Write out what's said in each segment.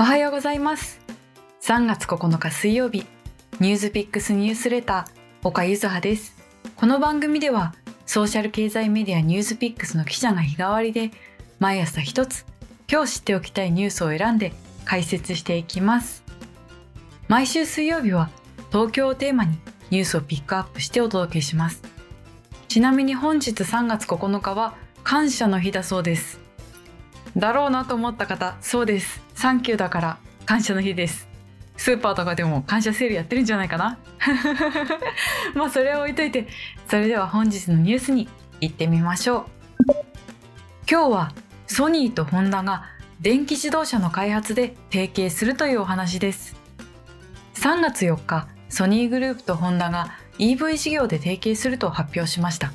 おはようございます。3月9日水曜日ニュースピックスニュースレター岡ゆずはです。この番組ではソーシャル経済メディアニュースピックスの記者が日替わりで毎朝一つ今日知っておきたいニュースを選んで解説していきます。毎週水曜日は東京をテーマにニュースをピックアップしてお届けします。ちなみに本日3月9日は感謝の日だそうです。だろうなと思った方そうです。サンキューだから感謝の日です。スーパーとかでも感謝セールやってるんじゃないかな。まあそれは置いといてそれでは本日のニュースに行ってみましょう。今日はソニーとホンダが電気自動車の開発で提携するというお話です。3月4日ソニーグループとホンダが EV 事業で提携すると発表しました。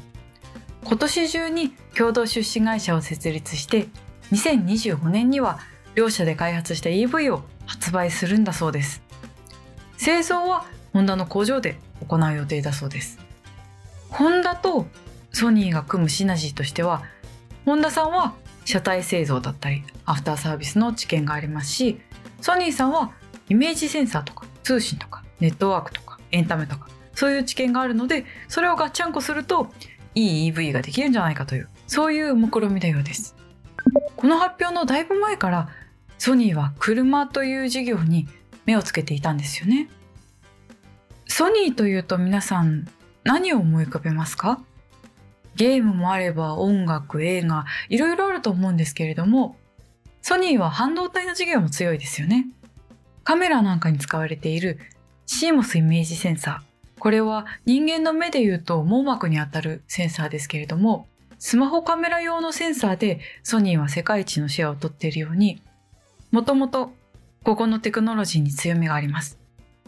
今年中に共同出資会社を設立して2025年には両社で開発した EV を発売するんだそうです。製造はホンダの工場で行う予定だそうです。ホンダとソニーが組むシナジーとしてはホンダさんは車体製造だったりアフターサービスの知見がありますしソニーさんはイメージセンサーとか通信とかネットワークとかエンタメとかそういう知見があるのでそれをガッチャンコするといい EV ができるんじゃないかというそういう目論見だようです。この発表のだいぶ前からソニーは車という事業に目をつけていたんですよね。ソニーというと皆さん何を思い浮かべますか？ゲームもあれば音楽映画いろいろあると思うんですけれどもソニーは半導体の事業も強いですよね。カメラなんかに使われている CMOS イメージセンサー。これは人間の目で言うと網膜にあたるセンサーですけれどもスマホカメラ用のセンサーでソニーは世界一のシェアを取っているようにもともとここのテクノロジーに強みがあります。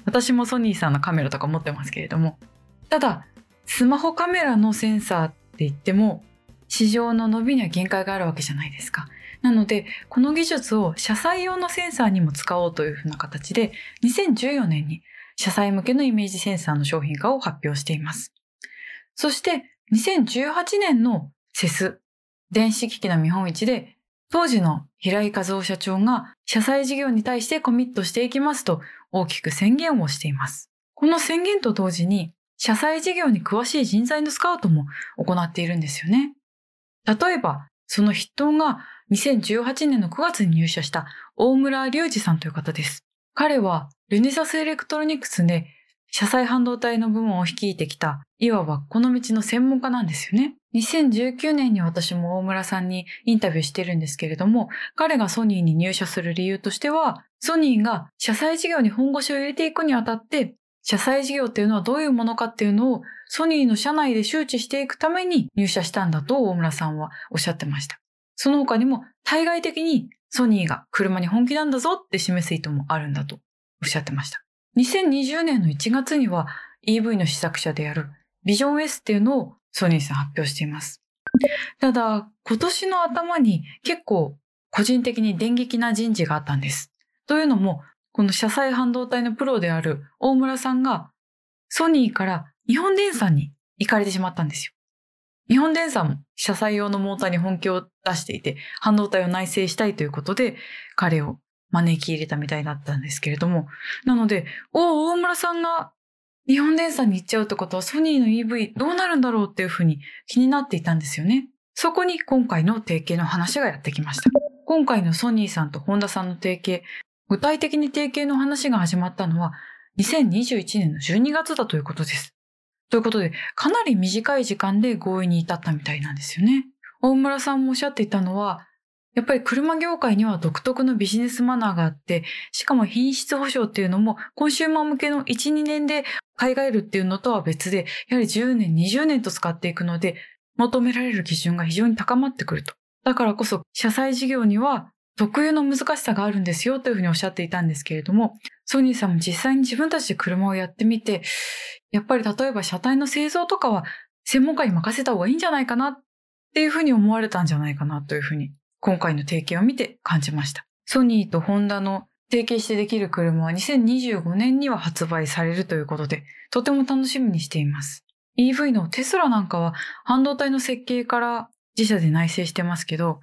私もソニーさんのカメラとか持ってますけれども、ただ、スマホカメラのセンサーって言っても、市場の伸びには限界があるわけじゃないですか。なので、この技術を車載用のセンサーにも使おうというふうな形で、2014年に車載向けのイメージセンサーの商品化を発表しています。そして、2018年のセス、電子機器の見本市で当時の平井和夫社長が社債事業に対してコミットしていきますと大きく宣言をしています。この宣言と同時に社債事業に詳しい人材のスカウトも行っているんですよね。例えば、その筆頭が2018年の9月に入社した大村隆二さんという方です。彼はルネサスエレクトロニクスで車載半導体の部門を率いてきた、いわばこの道の専門家なんですよね。2019年に私も大村さんにインタビューしてるんですけれども、彼がソニーに入社する理由としては、ソニーが車載事業に本腰を入れていくにあたって、車載事業っていうのはどういうものかっていうのをソニーの社内で周知していくために入社したんだと大村さんはおっしゃってました。その他にも対外的にソニーが車に本気なんだぞって示す意図もあるんだとおっしゃってました。2020年の1月には EV の試作車であるビジョン S っていうのをソニーさん発表しています。ただ、今年の頭に結構個人的に電撃な人事があったんです。というのも、この車載半導体のプロである大村さんがソニーから日本電産に行かれてしまったんですよ。日本電産も車載用のモーターに本気を出していて、半導体を内製したいということで、彼を招き入れたみたいだったんですけれども、なので、お大村さんが日本電産に行っちゃうってことはソニーの EV どうなるんだろうっていうふうに気になっていたんですよね。そこに今回の提携の話がやってきました。今回のソニーさんとホンダさんの提携、具体的に提携の話が始まったのは2021年の12月だということです。ということで、かなり短い時間で合意に至ったみたいなんですよね。大村さんもおっしゃっていたのは、やっぱり車業界には独特のビジネスマナーがあって、しかも品質保証っていうのもコンシューマー向けの1、2年で買い替えるっていうのとは別で、やはり10年、20年と使っていくので、求められる基準が非常に高まってくると。だからこそ、車載事業には特有の難しさがあるんですよというふうにおっしゃっていたんですけれども、ソニーさんも実際に自分たちで車をやってみて、やっぱり例えば車体の製造とかは専門家に任せた方がいいんじゃないかなっていうふうに思われたんじゃないかなというふうに今回の提携を見て感じました。ソニーとホンダの提携してできる車は2025年には発売されるということで、とても楽しみにしています。EV のテスラなんかは半導体の設計から自社で内製してますけど、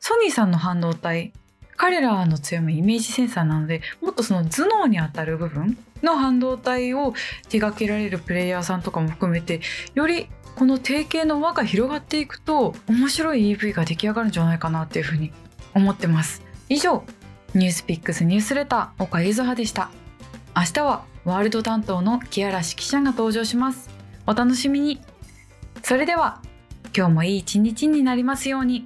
ソニーさんの半導体、彼らの強みイメージセンサーなのでもっとその頭脳にあたる部分の半導体を手掛けられるプレイヤーさんとかも含めてよりこの提携の輪が広がっていくと面白い EV が出来上がるんじゃないかなっていうふうに思ってます。以上ニュースピックスニュースレター岡ゆずはでした。明日はワールド担当の木嵐記者が登場します。お楽しみに。それでは今日もいい一日になりますように。